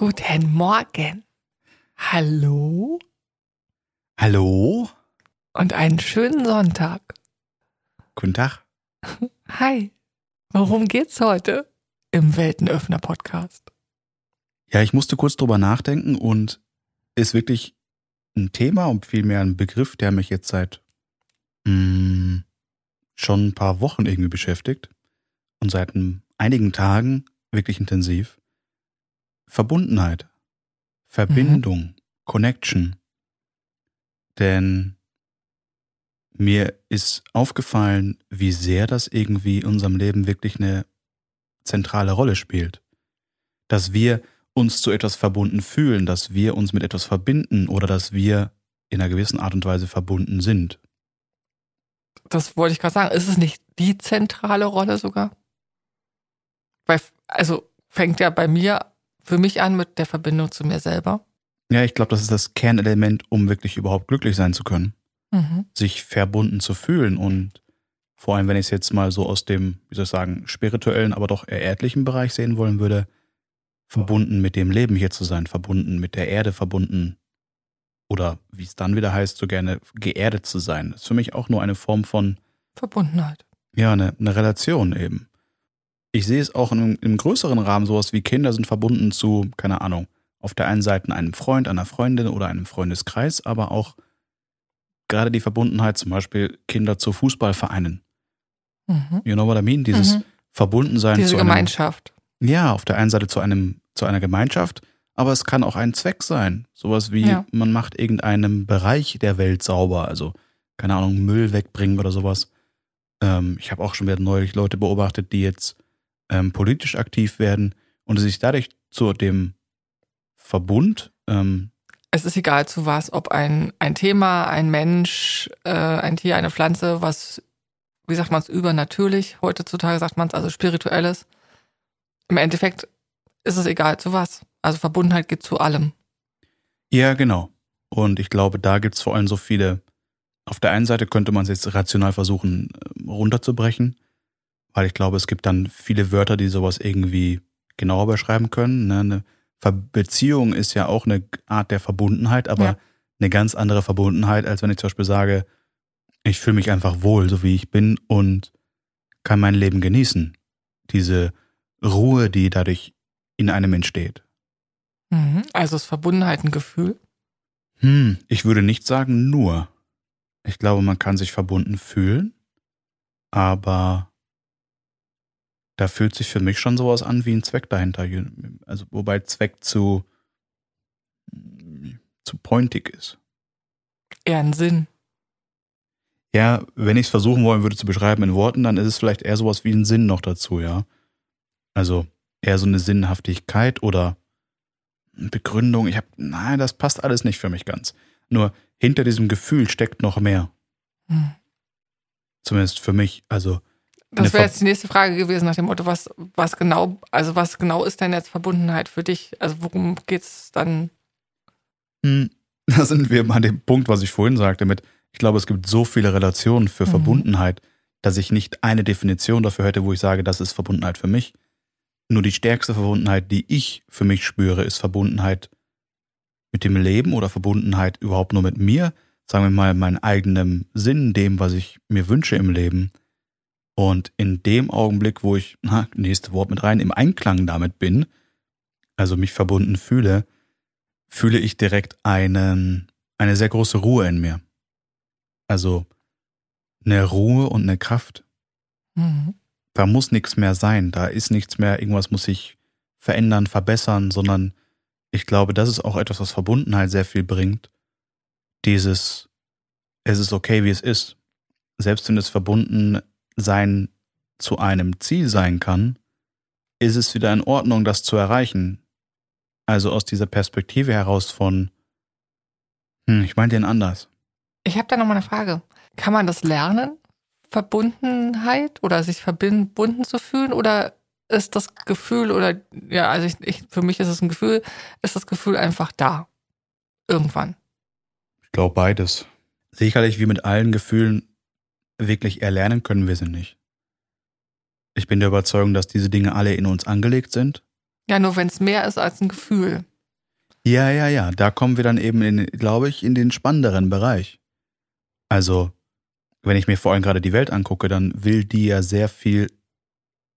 Guten Morgen. Hallo Hallo? und einen schönen Sonntag. Guten Tag. Hi. Worum geht's heute im Weltenöffner-Podcast? Ja, ich musste kurz drüber nachdenken und ist wirklich ein Thema und vielmehr ein Begriff, der mich jetzt seit mm, schon ein paar Wochen irgendwie beschäftigt und seit ein, einigen Tagen wirklich intensiv. Verbundenheit, Verbindung, Connection. Denn mir ist aufgefallen, wie sehr das irgendwie in unserem Leben wirklich eine zentrale Rolle spielt. Dass wir uns zu etwas verbunden fühlen, dass wir uns mit etwas verbinden oder dass wir in einer gewissen Art und Weise verbunden sind. Das wollte ich gerade sagen. Ist es nicht die zentrale Rolle sogar? Weil, also fängt ja bei mir, für mich an mit der Verbindung zu mir selber. Ja, ich glaube, das ist das Kernelement, um wirklich überhaupt glücklich sein zu können. Mhm. sich verbunden zu fühlen und vor allem, wenn ich es jetzt mal so aus dem, wie soll ich sagen, spirituellen, aber doch eher erdlichen Bereich sehen wollen würde, verbunden mit dem Leben hier zu sein, verbunden mit der Erde, verbunden oder wie es dann wieder heißt, so gerne geerdet zu sein. Das ist für mich auch nur eine Form von, Verbundenheit. ja, eine, eine Relation eben. Ich sehe es auch im, im größeren Rahmen, sowas wie Kinder sind verbunden zu, keine Ahnung, auf der einen Seite einem Freund, einer Freundin oder einem Freundeskreis, aber auch gerade die Verbundenheit, zum Beispiel Kinder zu Fußballvereinen. Mhm. You know what I mean? Dieses Mhm. Verbundensein Diese zu einem, Gemeinschaft. ja, auf der einen Seite zu einem, zu einer Gemeinschaft, aber es kann auch ein Zweck sein. Sowas wie, Ja. man macht irgendeinen Bereich der Welt sauber, also, keine Ahnung, Müll wegbringen oder sowas. Ähm, ich habe auch schon wieder neulich Leute beobachtet, die jetzt ähm, politisch aktiv werden und sich dadurch zu dem Verbund, ähm, Es ist egal zu was, ob ein, ein Thema, ein Mensch, äh, ein Tier, eine Pflanze, was, wie sagt man es, übernatürlich, heutzutage sagt man es, also spirituelles. Im Endeffekt ist es egal zu was. Also Verbundenheit geht zu allem. Ja, genau. Und ich glaube, da gibt's vor allem so viele. Auf der einen Seite könnte man es jetzt rational versuchen ähm, runterzubrechen, weil ich glaube, es gibt dann viele Wörter, die sowas irgendwie genauer beschreiben können. Ne? Eine Ver Beziehung ist ja auch eine Art der Verbundenheit, aber Ja. eine ganz andere Verbundenheit, als wenn ich zum Beispiel sage, ich fühle mich einfach wohl, so wie ich bin und kann mein Leben genießen. Diese Ruhe, die dadurch in einem entsteht. Mhm. Also ist Verbundenheit ein Gefühl. Hm, ich würde nicht sagen nur. Ich glaube, man kann sich verbunden fühlen, aber da fühlt sich für mich schon sowas an wie ein Zweck dahinter. Also, wobei Zweck zu, zu pointig ist. Eher ein Sinn. Ja, wenn ich es versuchen wollen würde zu beschreiben in Worten, dann ist es vielleicht eher sowas wie ein Sinn noch dazu, ja. Also eher so eine Sinnhaftigkeit oder Begründung. Ich habe, nein, das passt alles nicht für mich ganz. Nur hinter diesem Gefühl steckt noch mehr. Hm. Zumindest für mich. Also, Das wäre jetzt die nächste Frage gewesen nach dem Motto, was, was genau, also was genau ist denn jetzt Verbundenheit für dich? Also worum geht's dann? hm, da sind wir mal dem Punkt, was ich vorhin sagte, mit, ich glaube, es gibt so viele Relationen für Mhm. Verbundenheit, dass ich nicht eine Definition dafür hätte, wo ich sage, das ist Verbundenheit für mich. Nur die stärkste Verbundenheit, die ich für mich spüre, ist Verbundenheit mit dem Leben oder Verbundenheit überhaupt nur mit mir, sagen wir mal, meinem eigenen Sinn, dem, was ich mir wünsche im Leben. Und in dem Augenblick, wo ich, na, nächste Wort mit rein, im Einklang damit bin, also mich verbunden fühle, fühle ich direkt einen, eine sehr große Ruhe in mir. Also eine Ruhe und eine Kraft. Mhm. Da muss nichts mehr sein, da ist nichts mehr, irgendwas muss sich verändern, verbessern, sondern ich glaube, das ist auch etwas, was Verbundenheit sehr viel bringt. Dieses, es ist okay, wie es ist. Selbst wenn das Verbundensein zu einem Ziel sein kann, ist es wieder in Ordnung, das zu erreichen. Also aus dieser Perspektive heraus von, hm, ich meine den anders. Ich habe da nochmal eine Frage. Kann man das lernen? Verbundenheit oder sich verbunden zu fühlen? Oder ist das Gefühl oder, ja, also ich, ich, für mich ist es ein Gefühl, ist das Gefühl einfach da? Irgendwann. Ich glaube beides. Sicherlich wie mit allen Gefühlen wirklich erlernen können wir sie nicht. Ich bin der Überzeugung, dass diese Dinge alle in uns angelegt sind. Ja, nur wenn es mehr ist als ein Gefühl. Ja, ja, ja. Da kommen wir dann eben, in, glaube ich, in den spannenderen Bereich. Also, wenn ich mir vor allem gerade die Welt angucke, dann will die ja sehr viel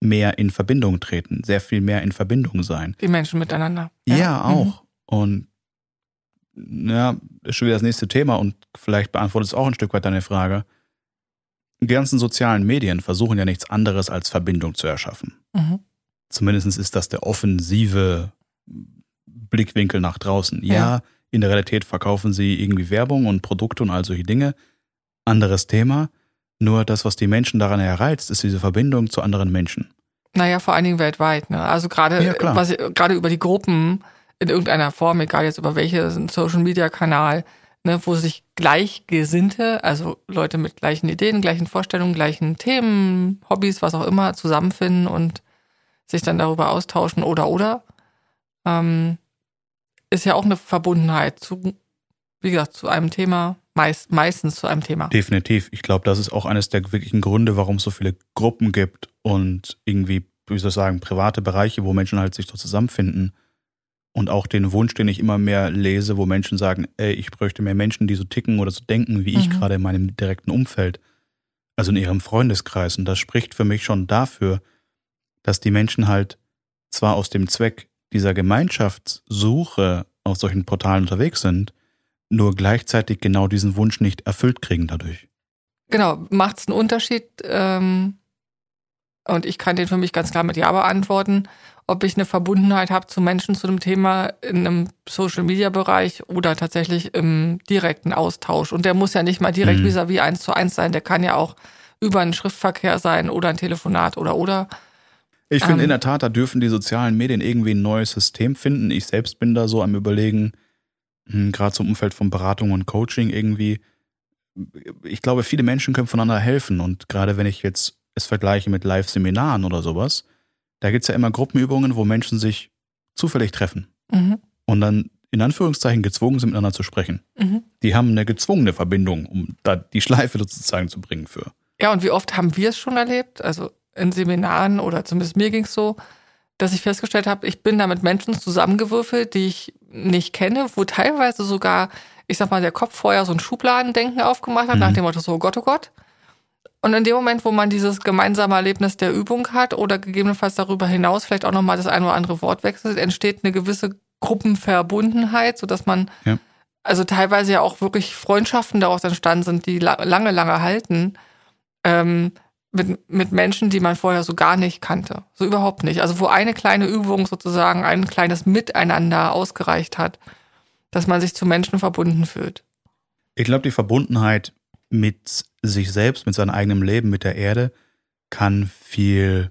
mehr in Verbindung treten, sehr viel mehr in Verbindung sein. Die Menschen miteinander. Ja, ja auch. Mhm. Und ja, ist schon wieder das nächste Thema und vielleicht beantwortet es auch ein Stück weit deine Frage. Die ganzen sozialen Medien versuchen ja nichts anderes als Verbindung zu erschaffen. Mhm. Zumindest ist das der offensive Blickwinkel nach draußen. Ja, ja, in der Realität verkaufen sie irgendwie Werbung und Produkte und all solche Dinge. Anderes Thema. Nur das, was die Menschen daran erreizt, ist diese Verbindung zu anderen Menschen. Naja, vor allen Dingen weltweit. Ne? Also gerade ja, was gerade über die Gruppen in irgendeiner Form, egal jetzt über welchen Social Media Kanal, ne, wo sich Gleichgesinnte, also Leute mit gleichen Ideen, gleichen Vorstellungen, gleichen Themen, Hobbys, was auch immer, zusammenfinden und sich dann darüber austauschen oder oder, ähm, ist ja auch eine Verbundenheit zu, wie gesagt, zu einem Thema, meist, meistens zu einem Thema. Definitiv. Ich glaube, das ist auch eines der wirklichen Gründe, warum es so viele Gruppen gibt und irgendwie, wie soll ich sagen, private Bereiche, wo Menschen halt sich so zusammenfinden und auch den Wunsch, den ich immer mehr lese, wo Menschen sagen, ey, ich bräuchte mehr Menschen, die so ticken oder so denken, wie mhm. ich gerade in meinem direkten Umfeld, also in ihrem Freundeskreis. Und das spricht für mich schon dafür, dass die Menschen halt zwar aus dem Zweck dieser Gemeinschaftssuche auf solchen Portalen unterwegs sind, nur gleichzeitig genau diesen Wunsch nicht erfüllt kriegen dadurch. Genau, macht es einen Unterschied? Ähm, und ich kann den für mich ganz klar mit Ja beantworten ob ich eine Verbundenheit habe zu Menschen zu dem Thema in einem Social-Media-Bereich oder tatsächlich im direkten Austausch. Und der muss ja nicht mal direkt mhm. vis-à-vis eins zu eins sein, der kann ja auch über einen Schriftverkehr sein oder ein Telefonat oder oder. Ich finde ähm, in der Tat, da dürfen die sozialen Medien irgendwie ein neues System finden. Ich selbst bin da so am Überlegen, hm, gerade zum Umfeld von Beratung und Coaching irgendwie. Ich glaube, viele Menschen können voneinander helfen. Und gerade wenn ich jetzt es vergleiche mit Live-Seminaren oder sowas, da gibt es ja immer Gruppenübungen, wo Menschen sich zufällig treffen mhm. und dann in Anführungszeichen gezwungen sind, miteinander zu sprechen. Mhm. Die haben eine gezwungene Verbindung, um da die Schleife sozusagen zu bringen für. Ja, und wie oft haben wir es schon erlebt? Also in Seminaren oder zumindest mir ging es so, dass ich festgestellt habe, ich bin da mit Menschen zusammengewürfelt, die ich nicht kenne, wo teilweise sogar, ich sag mal, der Kopf vorher so ein Schubladendenken aufgemacht hat, mhm. nach dem Motto so, oh Gott, oh Gott. Und in dem Moment, wo man dieses gemeinsame Erlebnis der Übung hat oder gegebenenfalls darüber hinaus vielleicht auch nochmal das ein oder andere Wort wechselt, entsteht eine gewisse Gruppenverbundenheit, sodass man ja. also teilweise ja auch wirklich Freundschaften daraus entstanden sind, die lange, lange halten. Ähm, mit, mit Menschen, die man vorher so gar nicht kannte. So überhaupt nicht. Also wo eine kleine Übung sozusagen ein kleines Miteinander ausgereicht hat, dass man sich zu Menschen verbunden fühlt. Ich glaube, die Verbundenheit mit sich selbst, mit seinem eigenen Leben, mit der Erde, kann viel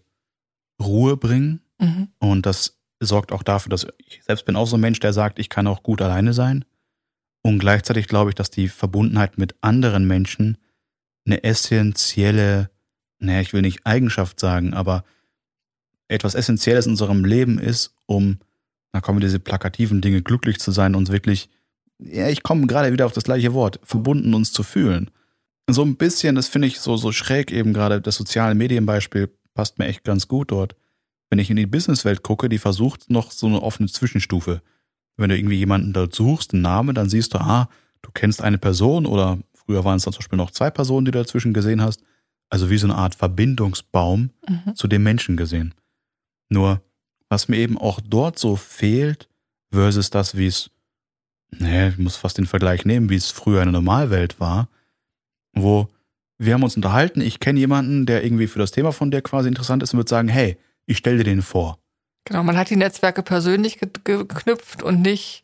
Ruhe bringen. Mhm. Und das sorgt auch dafür, dass ich selbst bin auch so ein Mensch, der sagt, ich kann auch gut alleine sein. Und gleichzeitig glaube ich, dass die Verbundenheit mit anderen Menschen eine essentielle, naja, ich will nicht Eigenschaft sagen, aber etwas Essentielles in unserem Leben ist, um, da kommen wir diese plakativen Dinge, glücklich zu sein und wirklich, ja, ich komme gerade wieder auf das gleiche Wort, verbunden uns zu fühlen so ein bisschen, das finde ich so, so schräg eben gerade, das soziale Medienbeispiel passt mir echt ganz gut dort. Wenn ich in die Businesswelt gucke, die versucht noch so eine offene Zwischenstufe. Wenn du irgendwie jemanden dort suchst, einen Namen, dann siehst du, ah, du kennst eine Person oder früher waren es dann zum Beispiel noch zwei Personen, die du dazwischen gesehen hast. Also wie so eine Art Verbindungsbaum mhm. zu dem Menschen gesehen. Nur, was mir eben auch dort so fehlt, versus das, wie es, naja, ich muss fast den Vergleich nehmen, wie es früher eine Normalwelt war, wo wir haben uns unterhalten, ich kenne jemanden, der irgendwie für das Thema von dir quasi interessant ist und würde sagen, hey, ich stelle dir den vor. Genau, man hat die Netzwerke persönlich geknüpft und nicht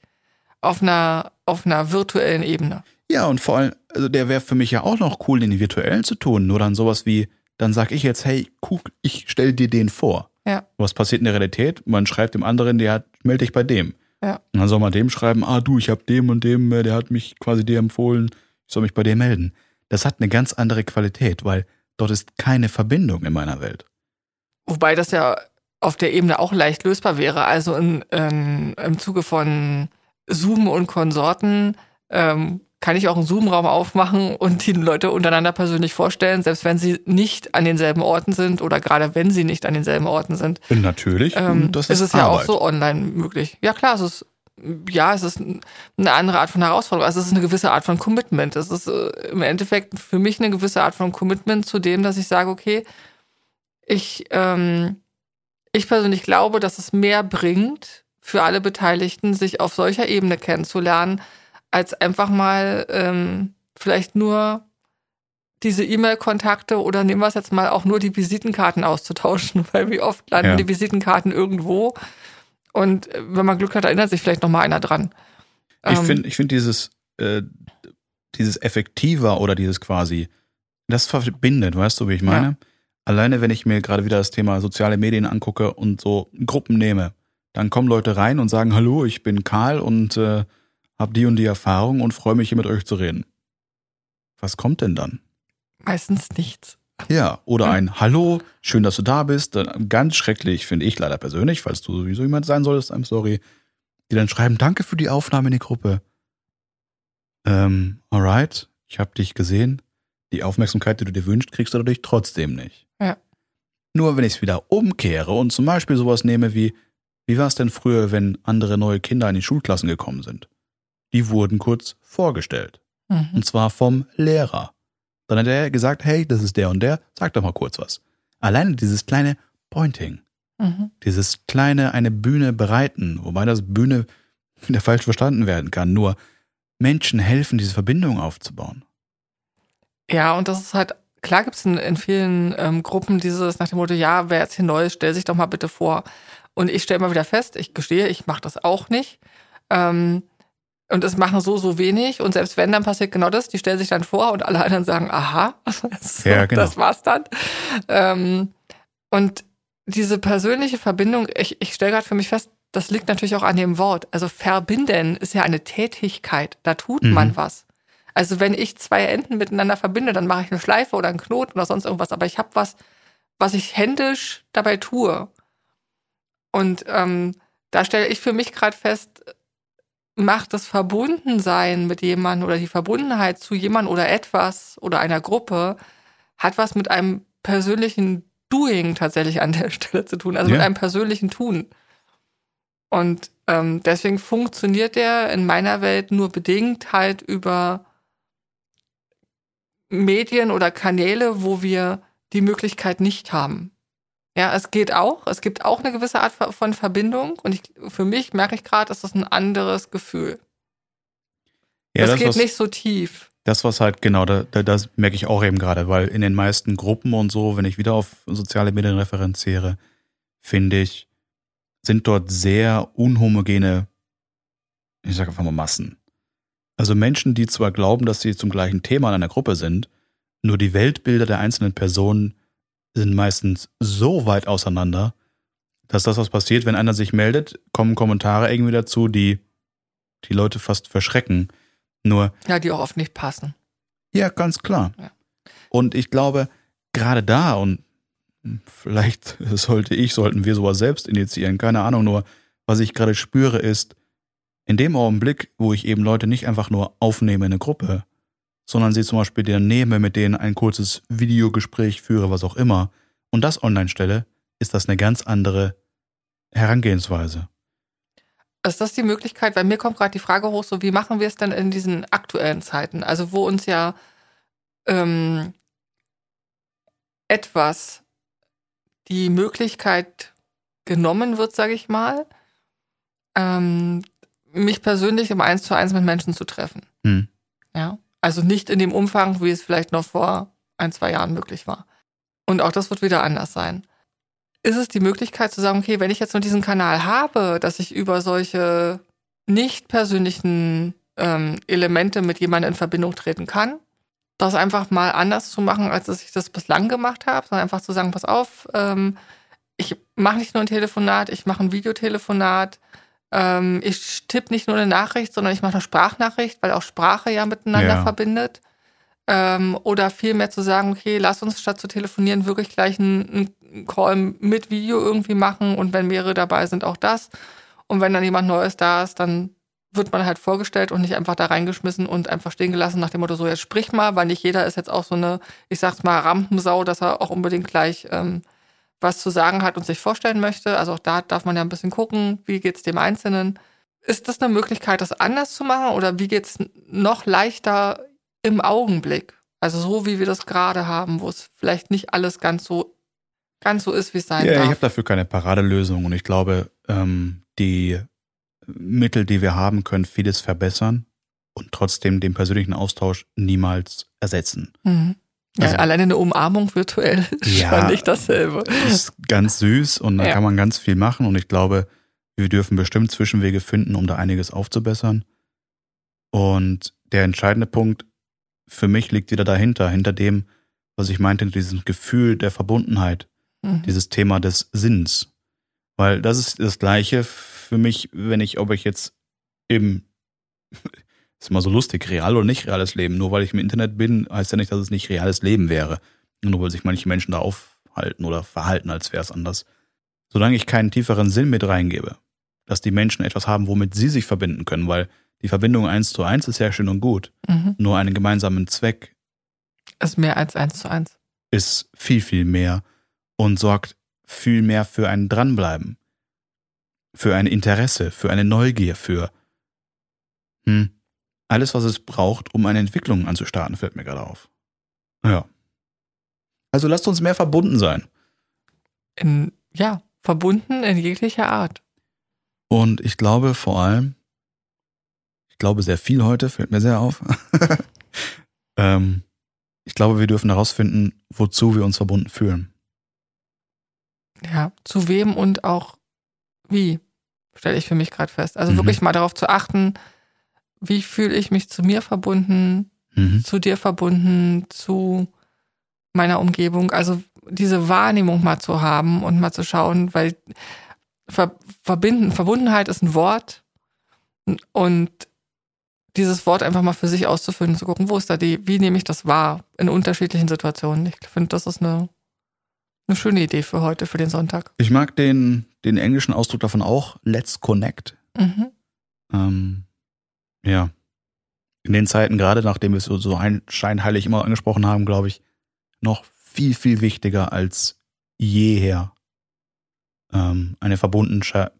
auf einer, auf einer virtuellen Ebene. Ja, und vor allem, also der wäre für mich ja auch noch cool, den virtuellen zu tun. Nur dann sowas wie, dann sag ich jetzt, hey, guck, ich stelle dir den vor. Ja. Was passiert in der Realität? Man schreibt dem anderen, der hat, melde dich bei dem. Ja. Und dann soll man dem schreiben, ah du, ich habe dem und dem, äh, der hat mich quasi dir empfohlen, ich soll mich bei dir melden das hat eine ganz andere Qualität, weil dort ist keine Verbindung in meiner Welt. Wobei das ja auf der Ebene auch leicht lösbar wäre. Also in, in, im Zuge von Zoom und Konsorten ähm, kann ich auch einen Zoom-Raum aufmachen und die Leute untereinander persönlich vorstellen, selbst wenn sie nicht an denselben Orten sind oder gerade wenn sie nicht an denselben Orten sind. Natürlich. Ähm, das ist, ist es Arbeit. ja auch so online möglich. Ja klar, es ist ja, es ist eine andere Art von Herausforderung. Also es ist eine gewisse Art von Commitment. Es ist äh, im Endeffekt für mich eine gewisse Art von Commitment zu dem, dass ich sage, okay, ich, ähm, ich persönlich glaube, dass es mehr bringt für alle Beteiligten, sich auf solcher Ebene kennenzulernen, als einfach mal ähm, vielleicht nur diese E-Mail-Kontakte oder nehmen wir es jetzt mal auch nur die Visitenkarten auszutauschen, weil wie oft landen ja. die Visitenkarten irgendwo und äh, wenn man Glück hat, erinnert sich vielleicht noch mal einer dran. Ich ähm, finde ich finde dieses, äh, dieses effektiver oder dieses quasi, das verbindet, weißt du, wie ich meine? Ja. Alleine, wenn ich mir gerade wieder das Thema soziale Medien angucke und so Gruppen nehme, dann kommen Leute rein und sagen, hallo, ich bin Karl und äh, habe die und die Erfahrung und freue mich hier mit euch zu reden. Was kommt denn dann? Meistens nichts. Ja, oder ein Hallo, schön, dass du da bist. Ganz schrecklich, finde ich leider persönlich, falls du sowieso jemand sein solltest, I'm sorry. Die dann schreiben, danke für die Aufnahme in die Gruppe. Ähm, alright, ich habe dich gesehen. Die Aufmerksamkeit, die du dir wünschst, kriegst du dadurch trotzdem nicht. Ja. Nur wenn ich es wieder umkehre und zum Beispiel sowas nehme wie, wie war es denn früher, wenn andere neue Kinder in die Schulklassen gekommen sind? Die wurden kurz vorgestellt. Mhm. Und zwar vom Lehrer. Dann hat er gesagt, hey, das ist der und der, sag doch mal kurz was. Alleine dieses kleine Pointing, mhm. dieses kleine eine Bühne bereiten, wobei das Bühne wieder falsch verstanden werden kann, nur Menschen helfen, diese Verbindung aufzubauen. Ja, und das ist halt, klar gibt es in, in, vielen ähm, Gruppen dieses nach dem Motto, ja, wer jetzt hier neu ist, stell sich doch mal bitte vor. Und ich stelle mal wieder fest, ich gestehe, ich mache das auch nicht. Ähm, und es machen so, so wenig. Und selbst wenn, dann passiert genau das. Die stellen sich dann vor und alle anderen sagen, aha, so, ja, genau. das war's dann. Ähm, und diese persönliche Verbindung, ich, ich stelle gerade für mich fest, das liegt natürlich auch an dem Wort. Also verbinden ist ja eine Tätigkeit. Da tut mhm. man was. Also wenn ich zwei Enden miteinander verbinde, dann mache ich eine Schleife oder einen Knoten oder sonst irgendwas. Aber ich habe was, was ich händisch dabei tue. Und ähm, da stelle ich für mich gerade fest, macht das Verbundensein mit jemandem oder die Verbundenheit zu jemandem oder etwas oder einer Gruppe hat was mit einem persönlichen Doing tatsächlich an der Stelle zu tun, also ja. mit einem persönlichen Tun. Und ähm, deswegen funktioniert der in meiner Welt nur bedingt halt über Medien oder Kanäle, wo wir die Möglichkeit nicht haben. Ja, es geht auch. Es gibt auch eine gewisse Art von Verbindung. Und ich, für mich merke ich gerade, ist das ein anderes Gefühl. Ja, das, das geht was, nicht so tief. Das, was halt, genau, da, da, das merke ich auch eben gerade, weil in den meisten Gruppen und so, wenn ich wieder auf soziale Medien referenziere, finde ich, sind dort sehr unhomogene, ich sage einfach mal Massen. Also Menschen, die zwar glauben, dass sie zum gleichen Thema in einer Gruppe sind, nur die Weltbilder der einzelnen Personen sind meistens so weit auseinander, dass das, was passiert, wenn einer sich meldet, kommen Kommentare irgendwie dazu, die die Leute fast verschrecken. Nur. Ja, die auch oft nicht passen. Ja, ganz klar. Ja. Und ich glaube, gerade da, und vielleicht sollte ich, sollten wir sowas selbst initiieren, keine Ahnung, nur was ich gerade spüre ist, in dem Augenblick, wo ich eben Leute nicht einfach nur aufnehme in eine Gruppe, sondern sie zum Beispiel dir nehme, mit denen ein kurzes Videogespräch führe, was auch immer, und das online stelle, ist das eine ganz andere Herangehensweise. Ist das die Möglichkeit? Weil mir kommt gerade die Frage hoch, so wie machen wir es denn in diesen aktuellen Zeiten? Also wo uns ja ähm, etwas die Möglichkeit genommen wird, sage ich mal, ähm, mich persönlich im Eins zu eins mit Menschen zu treffen. Hm. Ja. Also nicht in dem Umfang, wie es vielleicht noch vor ein, zwei Jahren möglich war. Und auch das wird wieder anders sein. Ist es die Möglichkeit zu sagen, okay, wenn ich jetzt nur diesen Kanal habe, dass ich über solche nicht persönlichen ähm, Elemente mit jemandem in Verbindung treten kann, das einfach mal anders zu machen, als dass ich das bislang gemacht habe, sondern einfach zu sagen, pass auf, ähm, ich mache nicht nur ein Telefonat, ich mache ein Videotelefonat, ähm, ich tippe nicht nur eine Nachricht, sondern ich mache eine Sprachnachricht, weil auch Sprache ja miteinander ja. verbindet. Ähm, oder vielmehr zu sagen, okay, lass uns statt zu telefonieren wirklich gleich einen, einen Call mit Video irgendwie machen und wenn mehrere dabei sind, auch das. Und wenn dann jemand Neues da ist, dann wird man halt vorgestellt und nicht einfach da reingeschmissen und einfach stehen gelassen nach dem Motto, so jetzt sprich mal, weil nicht jeder ist jetzt auch so eine, ich sag's mal, Rampensau, dass er auch unbedingt gleich ähm, was zu sagen hat und sich vorstellen möchte. Also auch da darf man ja ein bisschen gucken, wie geht's dem Einzelnen. ist das eine Möglichkeit, das anders zu machen oder wie geht's noch leichter im Augenblick? Also so wie wir das gerade haben, wo es vielleicht nicht alles ganz so ganz so ist, wie es sein Ja, darf. ich habe dafür keine Paradelösung und ich glaube, ähm, die Mittel, die wir haben, können vieles verbessern und trotzdem den persönlichen Austausch niemals ersetzen. Mhm. Ja, Also- alleine eine Umarmung virtuell ist Ja. schon nicht dasselbe. Das ist ganz süß und da Ja. kann man ganz viel machen und ich glaube, wir dürfen bestimmt Zwischenwege finden, um da einiges aufzubessern. Und der entscheidende Punkt für mich liegt wieder dahinter, hinter dem, was ich meinte, diesem Gefühl der Verbundenheit, Mhm. dieses Thema des Sinns. Weil das ist das Gleiche für mich, wenn ich, ob ich jetzt im, ist immer so lustig, real oder nicht reales Leben. Nur weil ich im Internet bin, heißt ja nicht, dass es nicht reales Leben wäre. Nur weil sich manche Menschen da aufhalten oder verhalten, als wäre es anders. Solange ich keinen tieferen Sinn mit reingebe, dass die Menschen etwas haben, womit sie sich verbinden können, weil die Verbindung eins zu eins ist ja schön und gut. Mhm. Nur einen gemeinsamen Zweck Ist mehr als eins zu eins. ist viel, viel mehr und sorgt viel mehr für ein Dranbleiben, für ein Interesse, für eine Neugier, für hm, alles, was es braucht, um eine Entwicklung anzustarten, fällt mir gerade auf. Ja. Also lasst uns mehr verbunden sein. In, ja, verbunden in jeglicher Art. Und ich glaube vor allem, ich glaube sehr viel heute, fällt mir sehr auf. ähm, ich glaube, wir dürfen herausfinden, wozu wir uns verbunden fühlen. Ja, zu wem und auch wie, stelle ich für mich gerade fest. Also Mhm. wirklich mal darauf zu achten, wie fühle ich mich zu mir verbunden, Mhm. zu dir verbunden, zu meiner Umgebung. Also diese Wahrnehmung mal zu haben und mal zu schauen, weil Ver Verbinden, Verbundenheit ist ein Wort und dieses Wort einfach mal für sich auszufüllen, zu gucken, wo ist da die, wie nehme ich das wahr in unterschiedlichen Situationen. Ich finde, das ist eine, eine schöne Idee für heute, für den Sonntag. Ich mag den, den englischen Ausdruck davon auch, let's connect. Mhm. Ähm, ja. In den Zeiten, gerade nachdem wir es so, ein, scheinheilig immer angesprochen haben, glaube ich, noch viel, viel wichtiger als jeher. Ähm, eine Verbundenheit.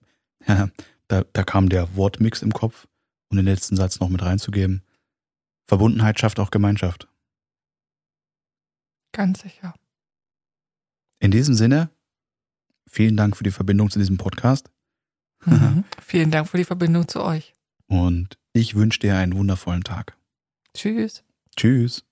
da, da kam der Wortmix im Kopf, um den letzten Satz noch mit reinzugeben. Verbundenheit schafft auch Gemeinschaft. Ganz sicher. In diesem Sinne, vielen Dank für die Verbindung zu diesem Podcast Mhm. Vielen Dank für die Verbindung zu euch. und ich wünsche dir einen wundervollen Tag. Tschüss. Tschüss.